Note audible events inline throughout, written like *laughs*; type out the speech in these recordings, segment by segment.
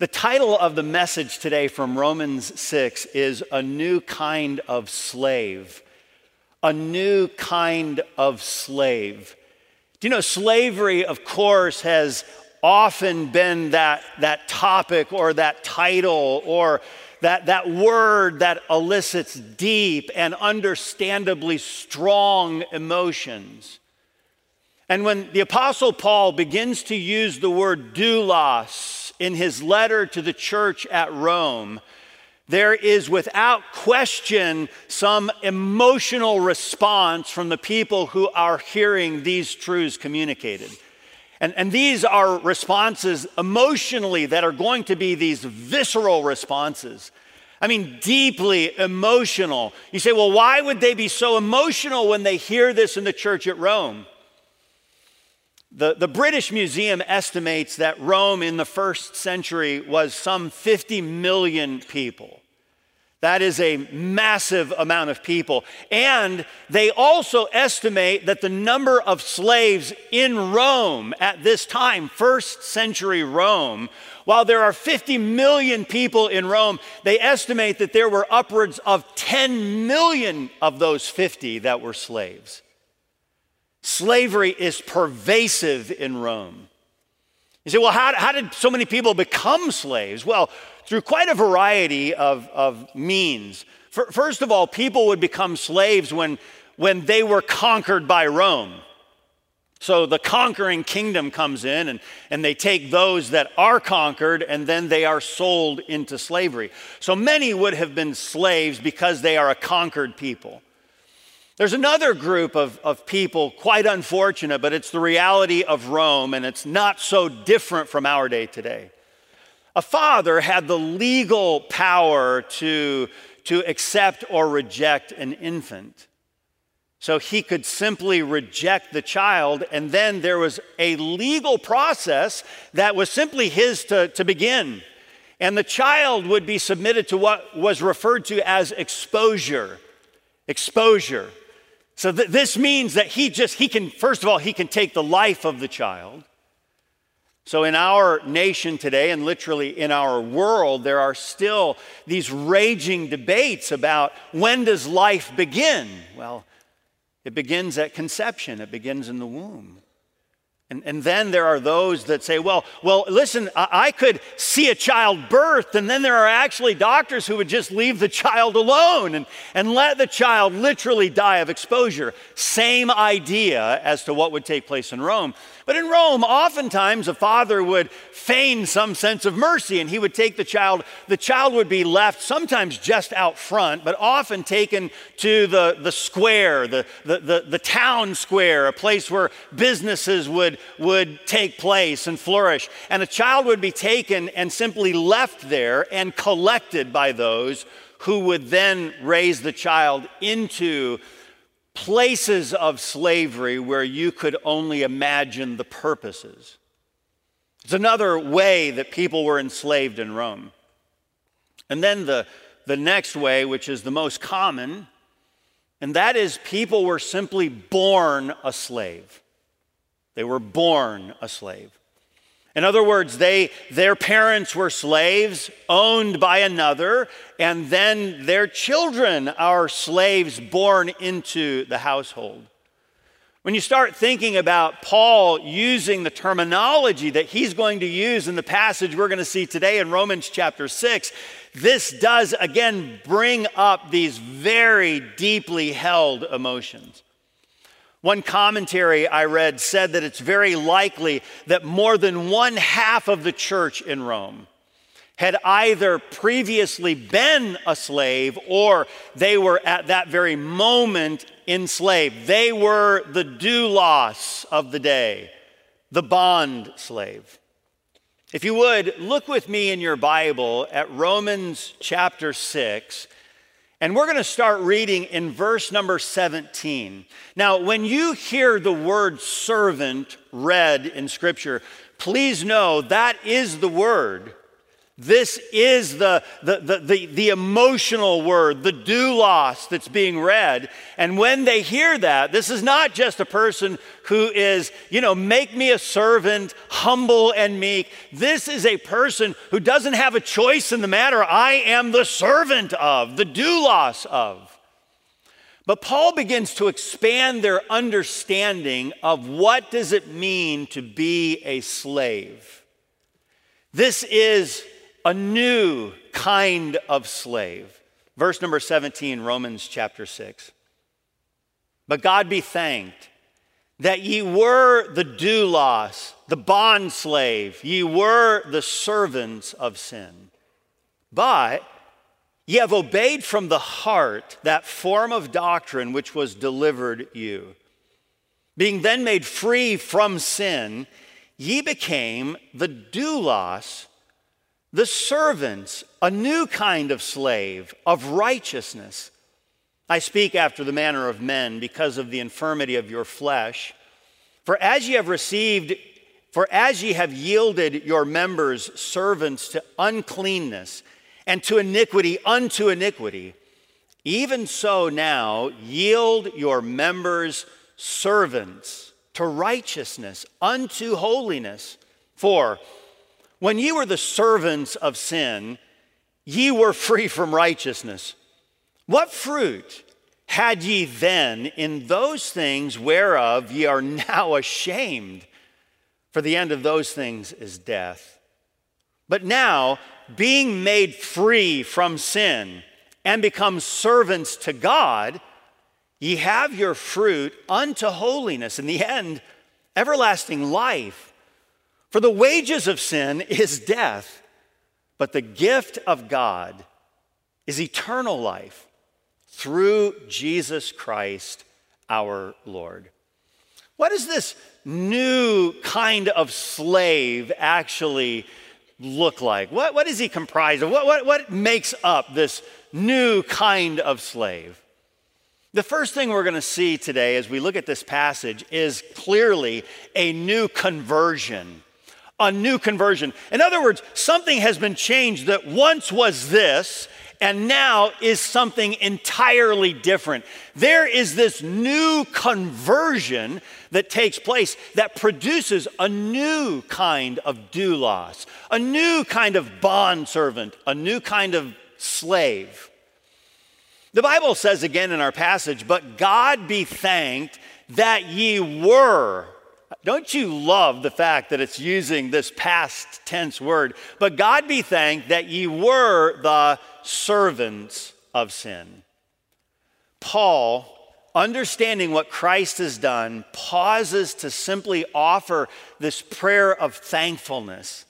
The title of the message today from Romans 6 is A New Kind of Slave. A new kind of slave. Do you know, slavery, of course, has often been that, that topic or that title or that, that word that elicits deep and understandably strong emotions. And when the Apostle Paul begins to use the word doulos, in his letter to the church at Rome, there is without question some emotional response from the people who are hearing these truths communicated. And, and these are responses emotionally that are going to be these visceral responses. I mean, deeply emotional. You say, well, why would they be so emotional when they hear this in the church at Rome? The, the British Museum estimates that Rome in the first century was some 50 million people. That is a massive amount of people. And they also estimate that the number of slaves in Rome at this time, first century Rome, while there are 50 million people in Rome, they estimate that there were upwards of 10 million of those 50 that were slaves. Slavery is pervasive in Rome. You say, well, how, how did so many people become slaves? Well, through quite a variety of, of means. First of all, people would become slaves when, when they were conquered by Rome. So the conquering kingdom comes in and, and they take those that are conquered and then they are sold into slavery. So many would have been slaves because they are a conquered people. There's another group of, of people, quite unfortunate, but it's the reality of Rome, and it's not so different from our day today. A father had the legal power to, to accept or reject an infant. So he could simply reject the child, and then there was a legal process that was simply his to, to begin. And the child would be submitted to what was referred to as exposure. Exposure. So th- this means that he just, he can, first of all, he can take the life of the child. So in our nation today, and literally in our world, there are still these raging debates about when does life begin? Well, it begins at conception, it begins in the womb. And, and then there are those that say, well, well, listen, I, I could see a child birthed, and then there are actually doctors who would just leave the child alone and, and let the child literally die of exposure. Same idea as to what would take place in Rome. But in Rome, oftentimes a father would feign some sense of mercy and he would take the child. The child would be left sometimes just out front, but often taken to the, the square, the, the, the, the town square, a place where businesses would, would take place and flourish. And a child would be taken and simply left there and collected by those who would then raise the child into places of slavery where you could only imagine the purposes. It's another way that people were enslaved in Rome. And then the, the next way, which is the most common, and that is people were simply born a slave. They were born a slave. In other words, they, their parents were slaves owned by another, and then their children are slaves born into the household. When you start thinking about Paul using the terminology that he's going to use in the passage we're going to see today in Romans chapter 6, this does again bring up these very deeply held emotions. One commentary I read said that it's very likely that more than one half of the church in Rome had either previously been a slave or they were at that very moment enslaved. They were the doulos of the day, the bond slave. If you would, look with me in your Bible at Romans chapter 6 and we're going to start reading in verse number 17. Now, when you hear the word servant read in Scripture, please know that is the word This is the, the, the, the, the emotional word, the doulos that's being read. And when they hear that, this is not just a person who is, you know, make me a servant, humble and meek. This is a person who doesn't have a choice in the matter. I am the servant of, the doulos of. But Paul begins to expand their understanding of what does it mean to be a slave. This is a new kind of slave. Verse number 17, Romans chapter 6. But God be thanked that ye were the doulos, the bond slave, ye were the servants of sin. But ye have obeyed from the heart that form of doctrine which was delivered you. Being then made free from sin, ye became the doulos the servants, a new kind of slave of righteousness. I speak after the manner of men because of the infirmity of your flesh. For as ye have received, for as ye have yielded your members servants to uncleanness and to iniquity unto iniquity, even so now yield your members servants to righteousness unto holiness. For when ye were the servants of sin, ye were free from righteousness. What fruit had ye then in those things whereof ye are now ashamed? For the end of those things is death. But now, being made free from sin and become servants to God, ye have your fruit unto holiness, in the end, everlasting life. For the wages of sin is death, but the gift of God is eternal life through Jesus Christ our Lord. What does this new kind of slave actually look like? What, what is he comprised of? What, what, what makes up this new kind of slave? The first thing we're going to see today as we look at this passage is clearly a new conversion a new conversion. In other words, something has been changed that once was this and now is something entirely different. There is this new conversion that takes place that produces a new kind of doulos, a new kind of bondservant, a new kind of slave. The Bible says again in our passage, but God be thanked that ye were don't you love the fact that it's using this past tense word? But God be thanked that ye were the servants of sin. Paul, understanding what Christ has done, pauses to simply offer this prayer of thankfulness.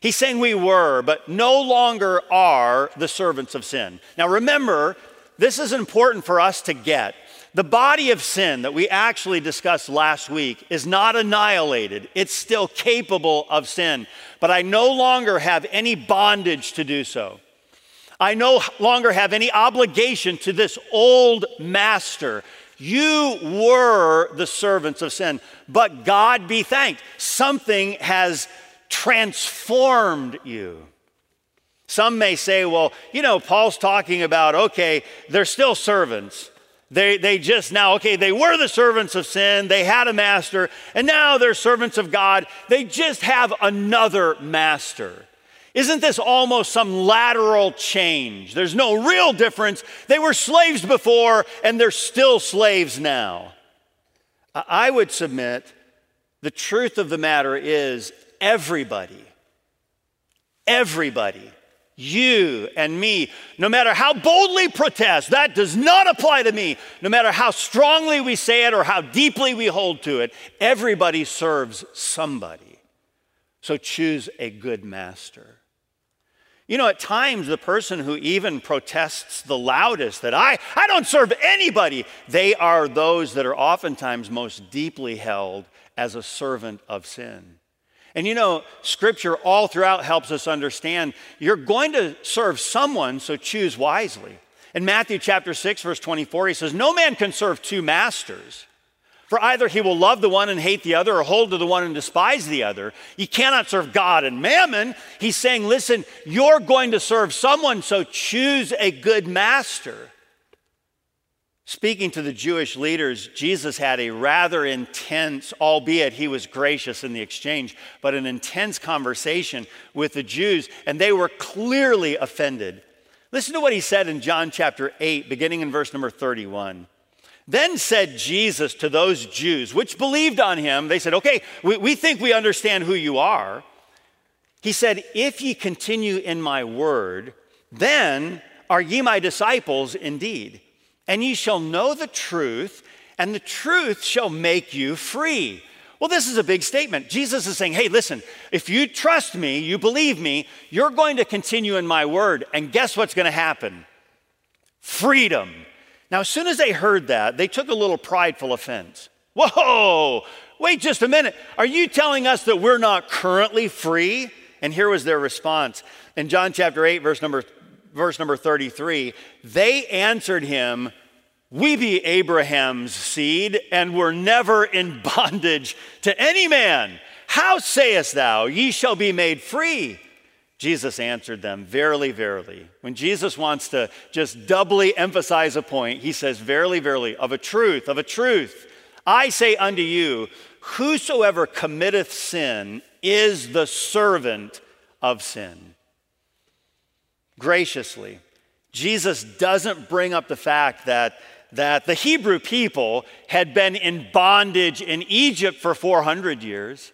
He's saying we were, but no longer are the servants of sin. Now remember, this is important for us to get. The body of sin that we actually discussed last week is not annihilated. It's still capable of sin, but I no longer have any bondage to do so. I no longer have any obligation to this old master. You were the servants of sin, but God be thanked. Something has transformed you. Some may say, well, you know, Paul's talking about, okay, they're still servants. They, they just now, okay, they were the servants of sin, they had a master, and now they're servants of God. They just have another master. Isn't this almost some lateral change? There's no real difference. They were slaves before, and they're still slaves now. I would submit the truth of the matter is everybody, everybody you and me, no matter how boldly protest, that does not apply to me. No matter how strongly we say it or how deeply we hold to it, everybody serves somebody. So choose a good master. You know, at times, the person who even protests the loudest that I, I don't serve anybody, they are those that are oftentimes most deeply held as a servant of sin. And you know, scripture all throughout helps us understand you're going to serve someone, so choose wisely. In Matthew chapter 6, verse 24, he says, No man can serve two masters, For either he will love the one and hate the other, or hold to the one and despise the other. You cannot serve God and mammon. He's saying, listen, you're going to serve someone, so choose a good master. Speaking to the Jewish leaders, Jesus had a rather intense, albeit he was gracious in the exchange, but an intense conversation with the Jews, and they were clearly offended. Listen to what he said in John chapter 8, beginning in verse number 31. Then said Jesus to those Jews which believed on him, they said, Okay, we, we think we understand who you are. He said, If ye continue in my word, then are ye my disciples indeed, and ye shall know the truth, and the truth shall make you free. Well, this is a big statement. Jesus is saying, hey, listen, if you trust me, you believe me, you're going to continue in my word. And guess what's going to happen? Freedom. Now, as soon as they heard that, they took a little prideful offense. Whoa, wait just a minute. Are you telling us that we're not currently free? And here was their response. In John chapter 8, verse number, verse number 33, they answered him, We be Abraham's seed, and were never in *laughs* bondage to any man. How sayest thou, ye shall be made free? Jesus answered them, Verily, verily. When Jesus wants to just doubly emphasize a point, he says, Verily, verily, of a truth, of a truth, I say unto you, whosoever committeth sin is the servant of sin. Graciously, Jesus doesn't bring up the fact that, that the Hebrew people had been in bondage in Egypt for 400 years.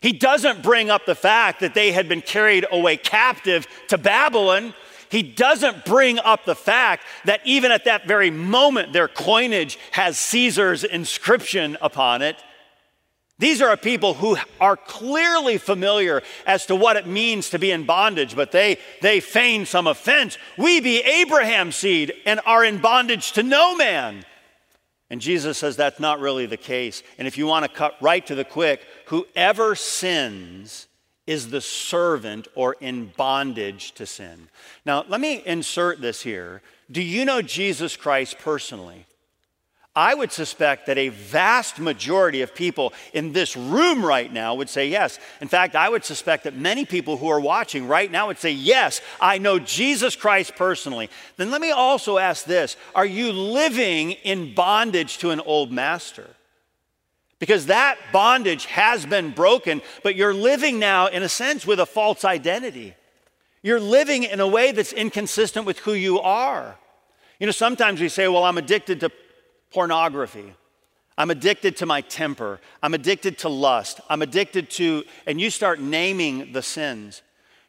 He doesn't bring up the fact that they had been carried away captive to Babylon. He doesn't bring up the fact that even at that very moment, their coinage has Caesar's inscription upon it. These are a people who are clearly familiar as to what it means to be in bondage, but they, they feign some offense. We be Abraham's seed and are in bondage to no man. And Jesus says that's not really the case. And if you want to cut right to the quick, whoever sins is the servant or in bondage to sin. Now, let me insert this here. Do you know Jesus Christ personally? I would suspect that a vast majority of people in this room right now would say yes. In fact, I would suspect that many people who are watching right now would say, Yes, I know Jesus Christ personally. Then let me also ask this Are you living in bondage to an old master? Because that bondage has been broken, but you're living now, in a sense, with a false identity. You're living in a way that's inconsistent with who you are. You know, sometimes we say, Well, I'm addicted to pornography. I'm addicted to my temper. I'm addicted to lust. I'm addicted to, and you start naming the sins.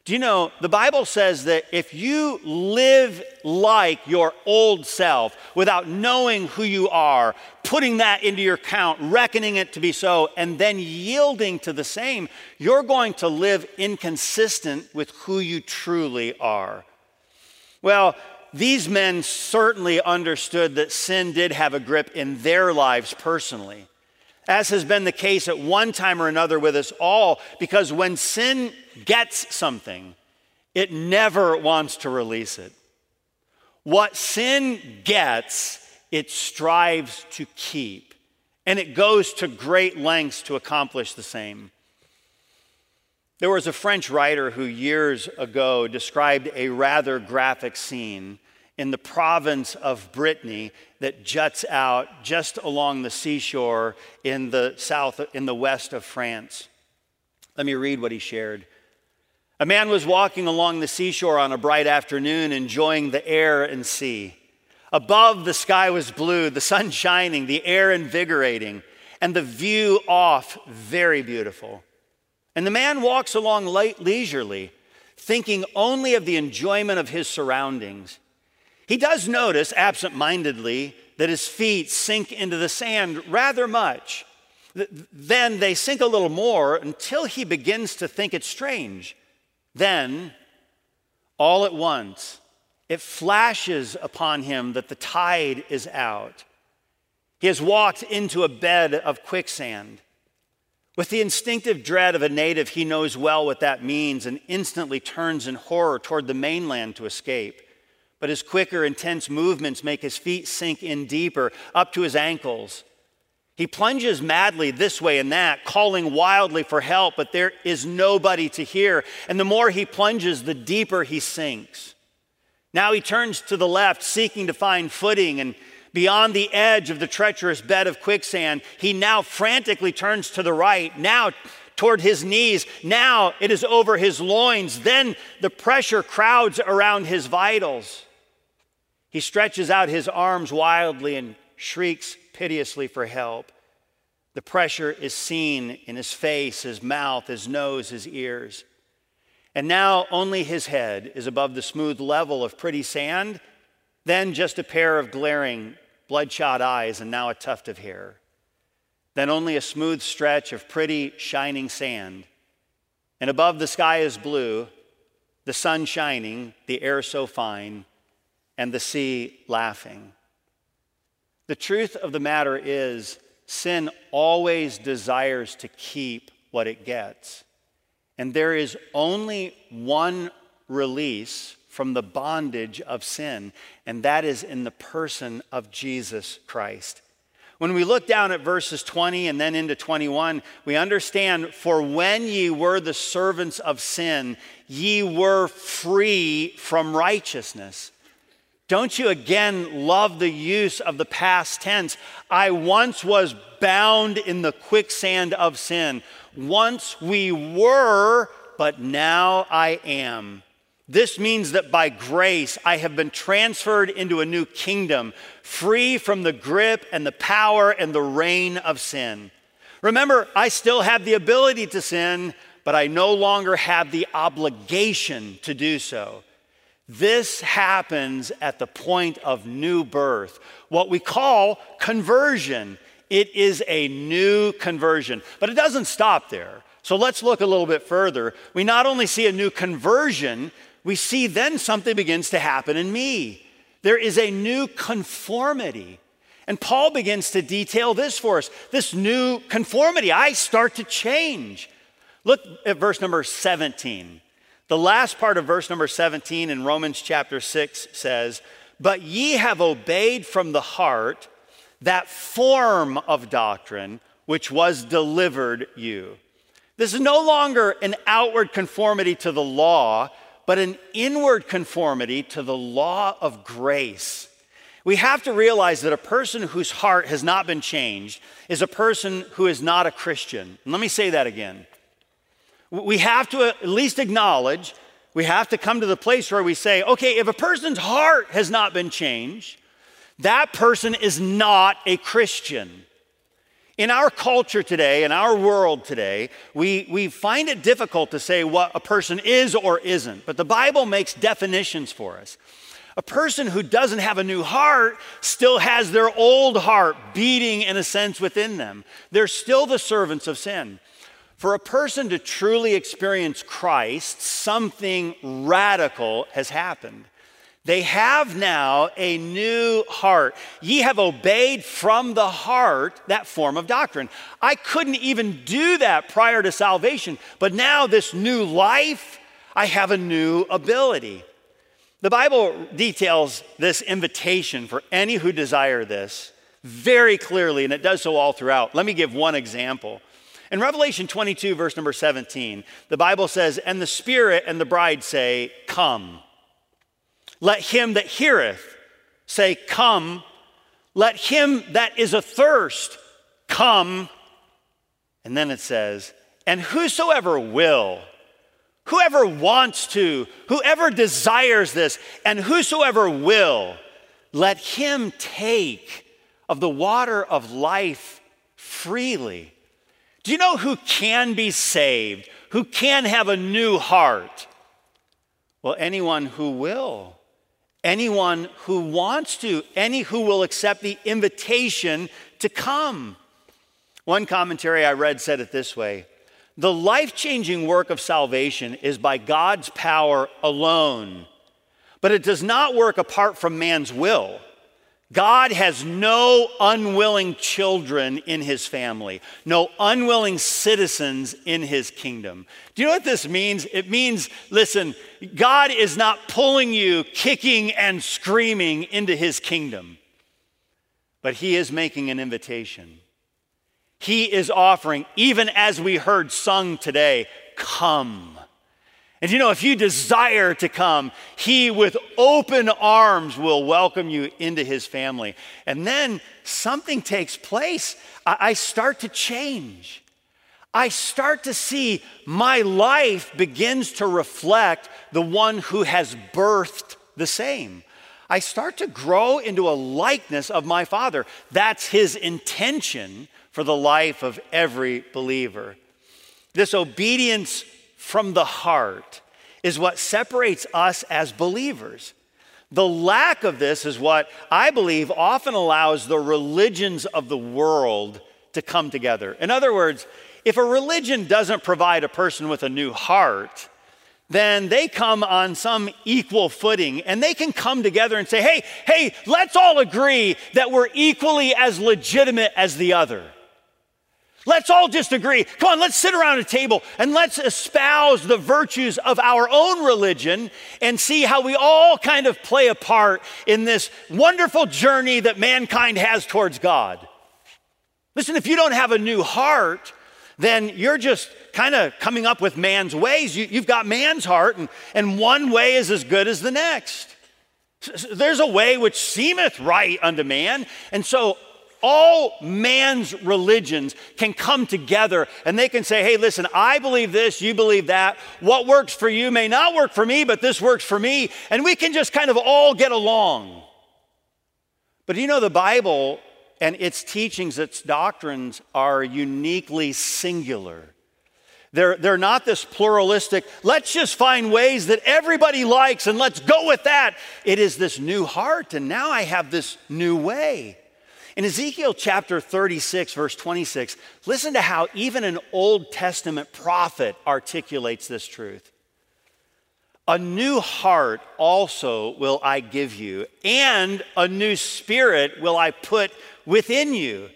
Do you know, the Bible says that if you live like your old self without knowing who you are, putting that into your count, reckoning it to be so, and then yielding to the same, you're going to live inconsistent with who you truly are. Well, these men certainly understood that sin did have a grip in their lives personally, as has been the case at one time or another with us all, because when sin gets something, it never wants to release it. What sin gets, it strives to keep, and it goes to great lengths to accomplish the same. There was a French writer who years ago described a rather graphic scene in the province of Brittany that juts out just along the seashore in the south, in the west of France. Let me read what he shared. A man was walking along the seashore on a bright afternoon, enjoying the air and sea. Above, the sky was blue, the sun shining, the air invigorating, and the view off very beautiful. And the man walks along light leisurely, thinking only of the enjoyment of his surroundings. He does notice, absent mindedly, that his feet sink into the sand rather much. Then they sink a little more until he begins to think it strange. Then, all at once, it flashes upon him that the tide is out. He has walked into a bed of quicksand. With the instinctive dread of a native, he knows well what that means and instantly turns in horror toward the mainland to escape. But his quicker, intense movements make his feet sink in deeper, up to his ankles. He plunges madly this way and that, calling wildly for help, but there is nobody to hear. And the more he plunges, the deeper he sinks. Now he turns to the left, seeking to find footing, and beyond the edge of the treacherous bed of quicksand, he now frantically turns to the right, now toward his knees, now it is over his loins, then the pressure crowds around his vitals. He stretches out his arms wildly and shrieks piteously for help. The pressure is seen in his face, his mouth, his nose, his ears. And now only his head is above the smooth level of pretty sand, then just a pair of glaring, bloodshot eyes, and now a tuft of hair. Then only a smooth stretch of pretty, shining sand. And above the sky is blue, the sun shining, the air so fine, and the sea laughing. The truth of the matter is, sin always desires to keep what it gets. And there is only one release from the bondage of sin, and that is in the person of Jesus Christ. When we look down at verses 20 and then into 21, we understand for when ye were the servants of sin, ye were free from righteousness. Don't you again love the use of the past tense? I once was bound in the quicksand of sin. Once we were, but now I am. This means that by grace I have been transferred into a new kingdom, free from the grip and the power and the reign of sin. Remember, I still have the ability to sin, but I no longer have the obligation to do so. This happens at the point of new birth, what we call conversion. It is a new conversion, but it doesn't stop there. So let's look a little bit further. We not only see a new conversion, we see then something begins to happen in me. There is a new conformity. And Paul begins to detail this for us this new conformity. I start to change. Look at verse number 17. The last part of verse number 17 in Romans chapter 6 says, But ye have obeyed from the heart that form of doctrine which was delivered you. This is no longer an outward conformity to the law, but an inward conformity to the law of grace. We have to realize that a person whose heart has not been changed is a person who is not a Christian. And let me say that again. We have to at least acknowledge, we have to come to the place where we say, okay, if a person's heart has not been changed, that person is not a Christian. In our culture today, in our world today, we, we find it difficult to say what a person is or isn't, but the Bible makes definitions for us. A person who doesn't have a new heart still has their old heart beating in a sense within them. They're still the servants of sin. For a person to truly experience Christ, something radical has happened. They have now a new heart. Ye have obeyed from the heart that form of doctrine. I couldn't even do that prior to salvation, but now, this new life, I have a new ability. The Bible details this invitation for any who desire this very clearly, and it does so all throughout. Let me give one example. In Revelation 22, verse number 17, the Bible says, And the Spirit and the bride say, Come. Let him that heareth say, Come. Let him that is athirst come. And then it says, And whosoever will, whoever wants to, whoever desires this, and whosoever will, let him take of the water of life freely. Do you know who can be saved? Who can have a new heart? Well, anyone who will. Anyone who wants to. Any who will accept the invitation to come. One commentary I read said it this way The life changing work of salvation is by God's power alone, but it does not work apart from man's will. God has no unwilling children in his family, no unwilling citizens in his kingdom. Do you know what this means? It means, listen, God is not pulling you kicking and screaming into his kingdom, but he is making an invitation. He is offering, even as we heard sung today, come. And you know, if you desire to come, He with open arms will welcome you into His family. And then something takes place. I start to change. I start to see my life begins to reflect the one who has birthed the same. I start to grow into a likeness of my Father. That's His intention for the life of every believer. This obedience from the heart is what separates us as believers. The lack of this is what I believe often allows the religions of the world to come together. In other words, if a religion doesn't provide a person with a new heart, then they come on some equal footing and they can come together and say, hey, hey, let's all agree that we're equally as legitimate as the other. Let's all just agree. Come on, let's sit around a table and let's espouse the virtues of our own religion and see how we all kind of play a part in this wonderful journey that mankind has towards God. Listen, if you don't have a new heart, then you're just kind of coming up with man's ways. You, have got man's heart, and, and one way is as good as the next. There's a way which seemeth right unto man. And so all man's religions can come together and they can say, hey, listen, I believe this, you believe that. What works for you may not work for me, but this works for me. And we can just kind of all get along. But you know, the Bible and its teachings, its doctrines are uniquely singular. They're, they're not this pluralistic, let's just find ways that everybody likes and let's go with that. It is this new heart, and now I have this new way. In Ezekiel chapter 36, verse 26, listen to how even an Old Testament prophet articulates this truth. A new heart also will I give you, and a new spirit will I put within you.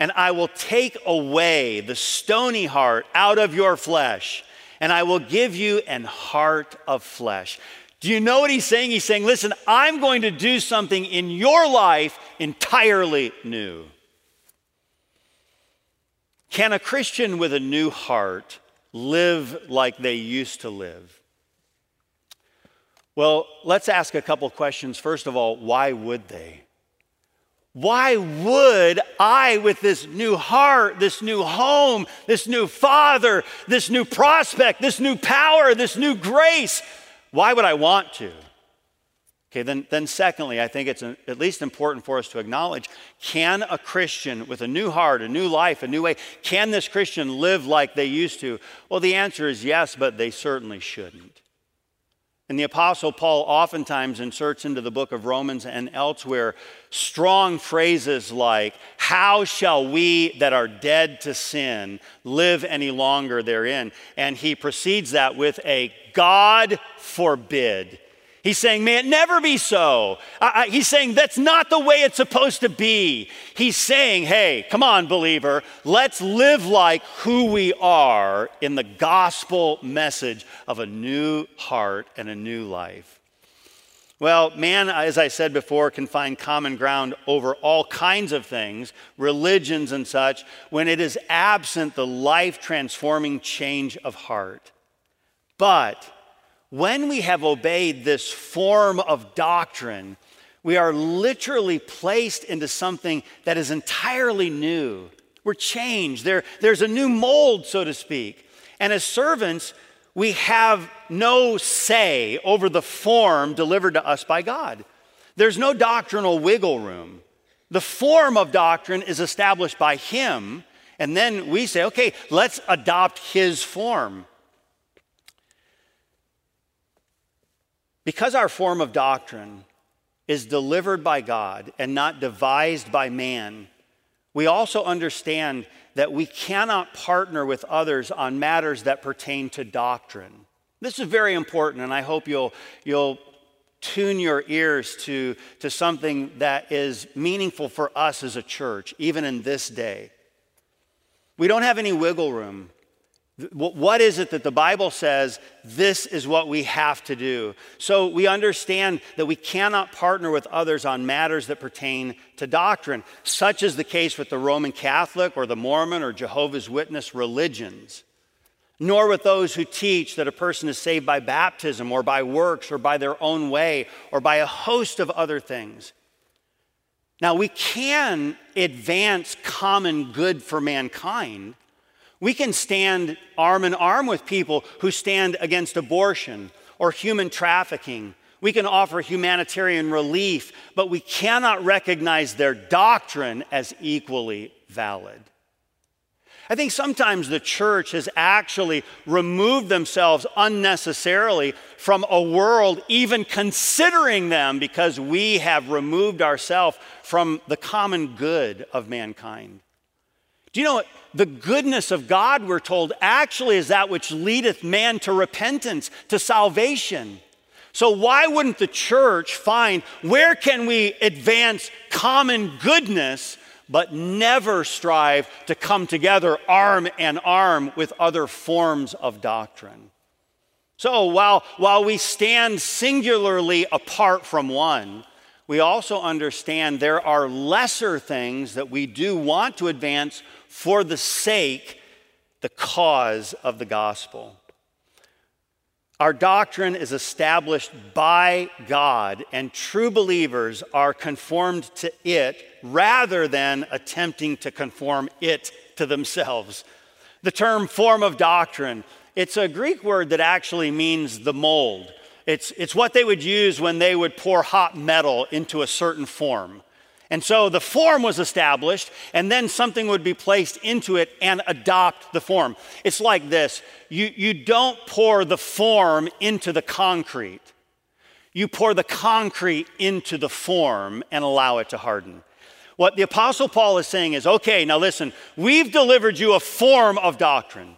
And I will take away the stony heart out of your flesh, and I will give you an heart of flesh. Do you know what he's saying? He's saying, listen, I'm going to do something in your life entirely new. Can a Christian with a new heart live like they used to live? Well, let's ask a couple questions. First of all, why would they? Why would I, with this new heart, this new home, this new father, this new prospect, this new power, this new grace, why would I want to? Okay, then, then secondly, I think it's uh, at least important for us to acknowledge can a Christian with a new heart, a new life, a new way, can this Christian live like they used to? Well, the answer is yes, but they certainly shouldn't. And the Apostle Paul oftentimes inserts into the book of Romans and elsewhere strong phrases like, How shall we that are dead to sin live any longer therein? And he precedes that with a God forbid. He's saying, may it never be so. he's saying that's not the way it's supposed to be. He's saying, hey, come on, believer, let's live like who we are in the gospel message of a new heart and a new life. Well, man, as I said before, can find common ground over all kinds of things, religions and such, when it is absent the life transforming change of heart. But when we have obeyed this form of doctrine, we are literally placed into something that is entirely new. We're changed. There, there's a new mold, so to speak. And as servants, we have no say over the form delivered to us by God. There's no doctrinal wiggle room. The form of doctrine is established by Him, and then we say, okay, let's adopt His form. Because our form of doctrine is delivered by God and not devised by man, we also understand that we cannot partner with others on matters that pertain to doctrine. This is very important, and I hope you'll, you'll tune your ears to, to something that is meaningful for us as a church, even in this day. We don't have any wiggle room What is it that the Bible says this is what we have to do? So we understand that we cannot partner with others on matters that pertain to doctrine. Such is the case with the Roman Catholic or the Mormon or Jehovah's Witness religions, nor with those who teach that a person is saved by baptism or by works or by their own way or by a host of other things. Now, we can advance common good for mankind we can stand arm in arm with people who stand against abortion or human trafficking. We can offer humanitarian relief, but we cannot recognize their doctrine as equally valid. I think sometimes the church has actually removed themselves unnecessarily from a world, even considering them, because we have removed ourselves from the common good of mankind. Do you know what? The goodness of God, we're told, actually is that which leadeth man to repentance, to salvation. So, why wouldn't the church find where can we advance common goodness, but never strive to come together arm in arm with other forms of doctrine? So, while, while we stand singularly apart from one, we also understand there are lesser things that we do want to advance for the sake, the cause of the gospel. Our doctrine is established by God, and true believers are conformed to it rather than attempting to conform it to themselves. The term form of doctrine, it's a Greek word that actually means the mold. It's, it's what they would use when they would pour hot metal into a certain form. And so the form was established, and then something would be placed into it and adopt the form. It's like this you, you don't pour the form into the concrete, you pour the concrete into the form and allow it to harden. What the Apostle Paul is saying is okay, now listen, we've delivered you a form of doctrine.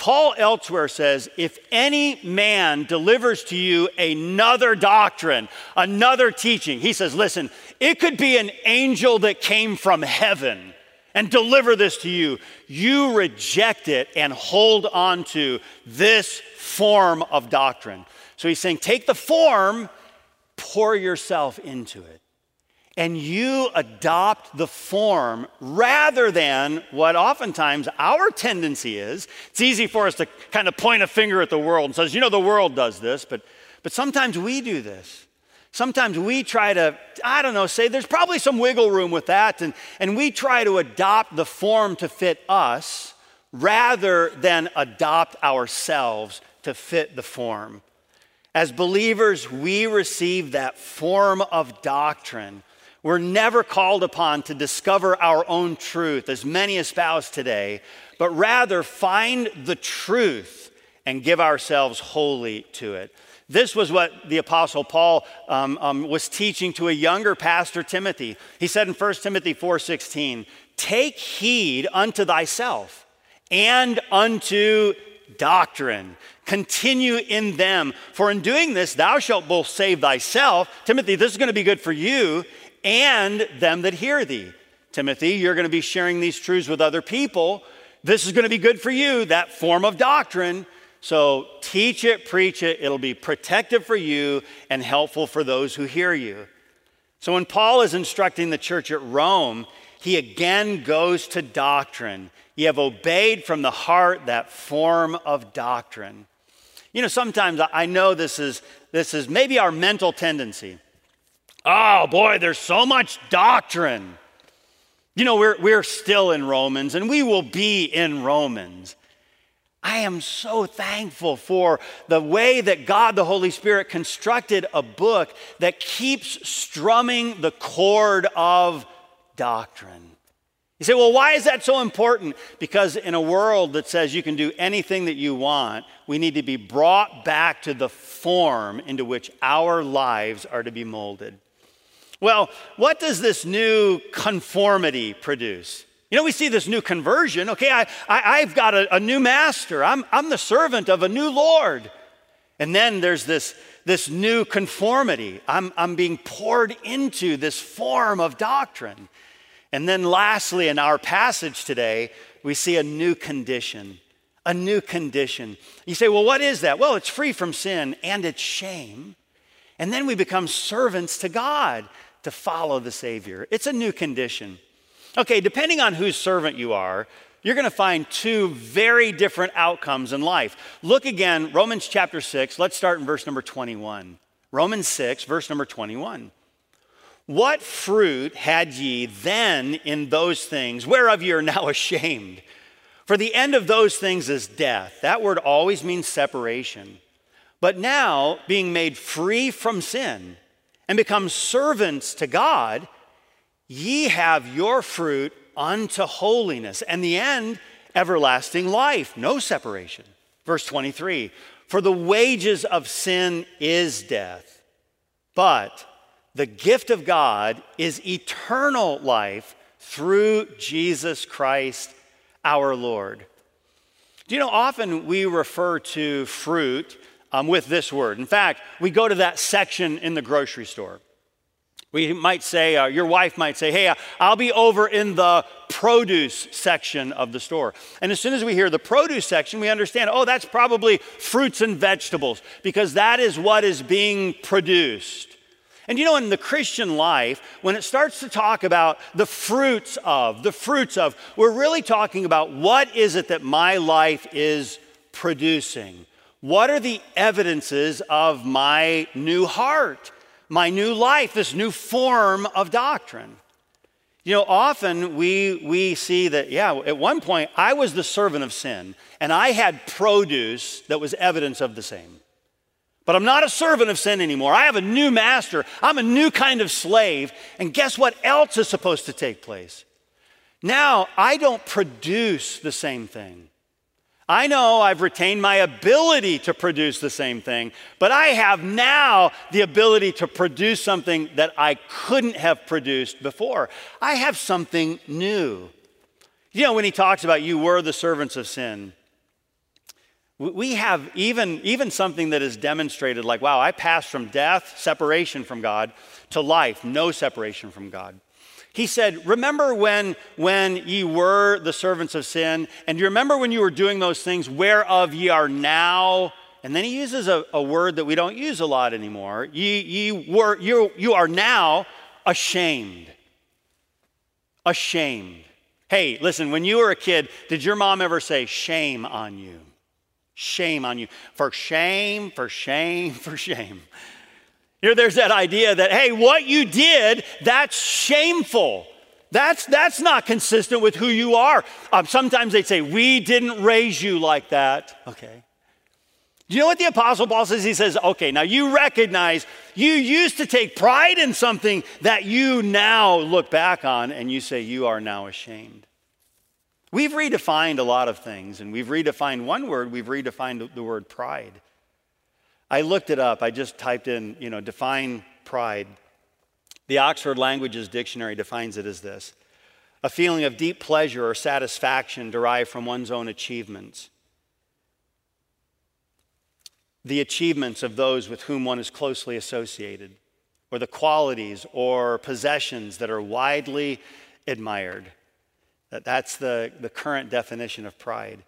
Paul elsewhere says, if any man delivers to you another doctrine, another teaching, he says, listen, it could be an angel that came from heaven and deliver this to you. You reject it and hold on to this form of doctrine. So he's saying, take the form, pour yourself into it and you adopt the form rather than what oftentimes our tendency is. It's easy for us to kind of point a finger at the world and says, you know, the world does this, but, but sometimes we do this. Sometimes we try to, I don't know, say there's probably some wiggle room with that, and, and we try to adopt the form to fit us rather than adopt ourselves to fit the form. As believers, we receive that form of doctrine we're never called upon to discover our own truth, as many espouse today, but rather find the truth and give ourselves wholly to it. This was what the Apostle Paul um, um, was teaching to a younger pastor, Timothy. He said in 1 Timothy 4:16, "Take heed unto thyself and unto doctrine. Continue in them, for in doing this thou shalt both save thyself. Timothy, this is going to be good for you, and them that hear thee. Timothy, you're going to be sharing these truths with other people. This is going to be good for you, that form of doctrine. So teach it, preach it. It'll be protective for you and helpful for those who hear you. So when Paul is instructing the church at Rome, he again goes to doctrine. You have obeyed from the heart that form of doctrine. You know, sometimes I know this is, this is maybe our mental tendency. Oh boy, there's so much doctrine. You know, we're, we're still in Romans and we will be in Romans. I am so thankful for the way that God the Holy Spirit constructed a book that keeps strumming the chord of doctrine. You say, well, why is that so important? Because in a world that says you can do anything that you want, we need to be brought back to the form into which our lives are to be molded. Well, what does this new conformity produce? You know, we see this new conversion. Okay, I, I, have got a, a new master, I'm, I'm the servant of a new Lord. And then there's this, this new conformity. I'm, I'm being poured into this form of doctrine. And then, lastly, in our passage today, we see a new condition. a new condition. You say, well, what is that? Well, it's free from sin and it's shame. And then we become servants to God to follow the Savior. It's a new condition. Okay, depending on whose servant you are, you're going to find two very different outcomes in life. Look again, Romans chapter 6. Let's start in verse number 21. Romans 6, verse number 21. What fruit had ye then in those things whereof ye are now *laughs* ashamed? For the end of those things is death. That word always means separation. But now, being made free from sin and become servants to God, ye have your fruit unto holiness, and the end, everlasting life, no separation. Verse 23 For the wages of sin is death, but the gift of God is eternal life through Jesus Christ our Lord. Do you know, often we refer to fruit um, with this word. In fact, we go to that section in the grocery store. We might say, uh, your wife might say, hey, uh, I'll be over in the produce section of the store. And as soon as we hear the produce section, we understand, oh, that's probably fruits and vegetables, because that is what is being produced. And you know, in the Christian life, when it starts to talk about the fruits of, the fruits of, we're really talking about what is it that my life is producing? What are the evidences of my new heart? my new life, this new form of doctrine. You know, often we, we see that, yeah, at one point I was the servant of sin and I had produce that was evidence of the same. But I'm not a servant of sin anymore. I have a new master. I'm a new kind of slave. And guess what else is supposed to take place? Now I don't produce the same thing. I know I've retained my ability to produce the same thing, but I have now the ability to produce something that I couldn't have produced before. I have something new. You know, when he talks about you were the servants of sin, we have even, even something that is demonstrated like, wow, I passed from death, separation from God, to life, no separation from God. He said, Remember when, when ye were the servants of sin, and you remember when you were doing those things whereof ye are now. And then he uses a, a word that we don't use a lot anymore. Ye, ye were, you, you are now ashamed. Ashamed. Hey, listen, when you were a kid, did your mom ever say, shame on you? Shame on you. For shame, for shame, *laughs* for shame. You know, there's that idea that, hey, what you did, that's shameful. That's, that's not consistent with who you are. Um, sometimes they'd say, we didn't raise you like that. Okay. Do you know what the Apostle Paul says? He says, okay, now you recognize you used to take pride in something that you now look back on and you say you are now ashamed. We've redefined a lot of things, and we've redefined one word, we've redefined the word pride. I looked it up. I just typed in, you know, define pride. The Oxford Languages Dictionary defines it as this a feeling of deep pleasure or satisfaction derived from one's own achievements. The achievements of those with whom one is closely associated, or the qualities or possessions that are widely admired. That's the, the current definition of pride.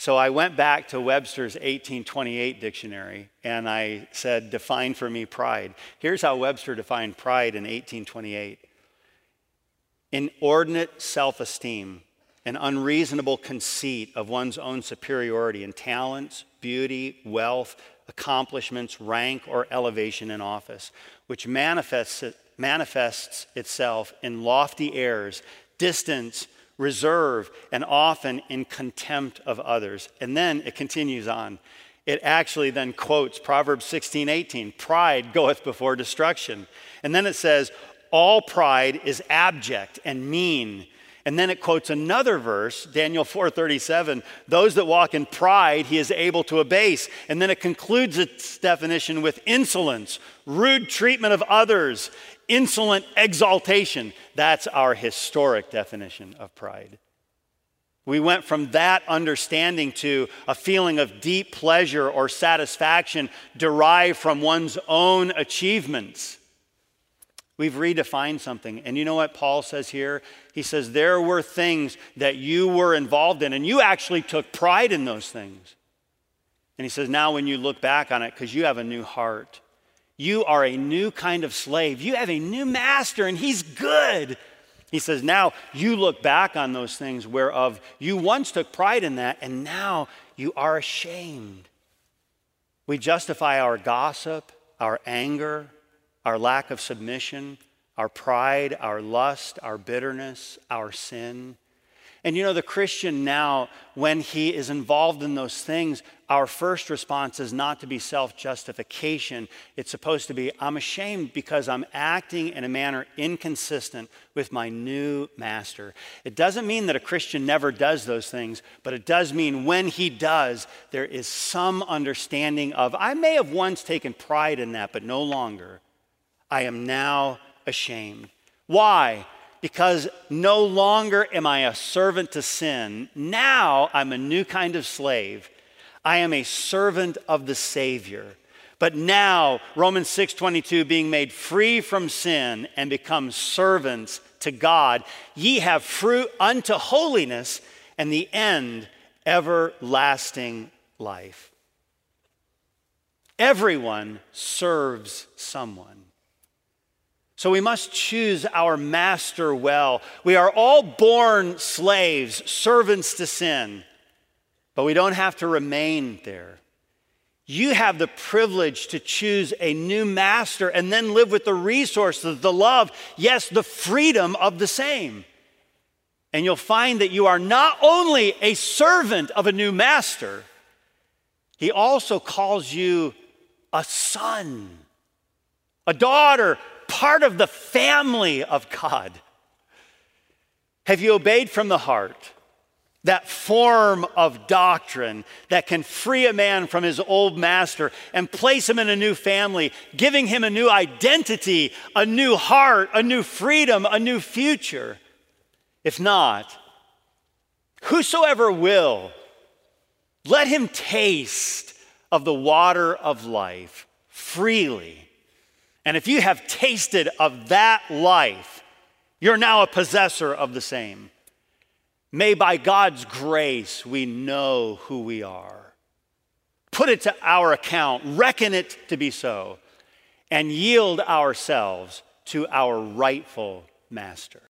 So I went back to Webster's 1828 dictionary and I said, Define for me pride. Here's how Webster defined pride in 1828 inordinate self esteem, an unreasonable conceit of one's own superiority in talents, beauty, wealth, accomplishments, rank, or elevation in office, which manifests, manifests itself in lofty airs, distance, reserve, and often in contempt of others. And then it continues on. It actually then quotes Proverbs 16, 18 pride goeth before destruction. And then it says, all pride is abject and mean. And then it quotes another verse, Daniel 4:37, those that walk in pride he is able to abase. And then it concludes its definition with insolence, rude treatment of others, insolent exaltation. That's our historic definition of pride. We went from that understanding to a feeling of deep pleasure or satisfaction derived from one's own achievements. We've redefined something. And you know what Paul says here? He says, There were things that you were involved in, and you actually took pride in those things. And he says, Now when you look back on it, because you have a new heart, you are a new kind of slave. You have a new master, and he's good. He says, Now you look back on those things whereof you once took pride in that, and now you are ashamed. We justify our gossip, our anger, our lack of submission, our pride, our lust, our bitterness, our sin. And you know, the Christian now, when he is involved in those things, our first response is not to be self justification. It's supposed to be, I'm ashamed because I'm acting in a manner inconsistent with my new master. It doesn't mean that a Christian never does those things, but it does mean when he does, there is some understanding of, I may have once taken pride in that, but no longer. I am now ashamed. Why? Because no longer am I a servant to sin. Now I'm a new kind of slave. I am a servant of the Savior. But now, Romans 6:22 being made free from sin and become servants to God, ye have fruit unto holiness and the end everlasting life. Everyone serves someone. So we must choose our master well. We are all born slaves, servants to sin, but we don't have to remain there. You have the privilege to choose a new master and then live with the resources, the love, yes, the freedom of the same. And you'll find that you are not only a servant of a new master, he also calls you a son, a daughter, part of the family of God. Have you obeyed from the heart? That form of doctrine that can free a man from his old master and place him in a new family, giving him a new identity, a new heart, a new freedom, a new future. If not, whosoever will, let him taste of the water of life freely and if you have tasted of that life, you're now a possessor of the same. May by God's grace we know who we are. Put it to our account, reckon it to be so, and yield ourselves to our rightful master.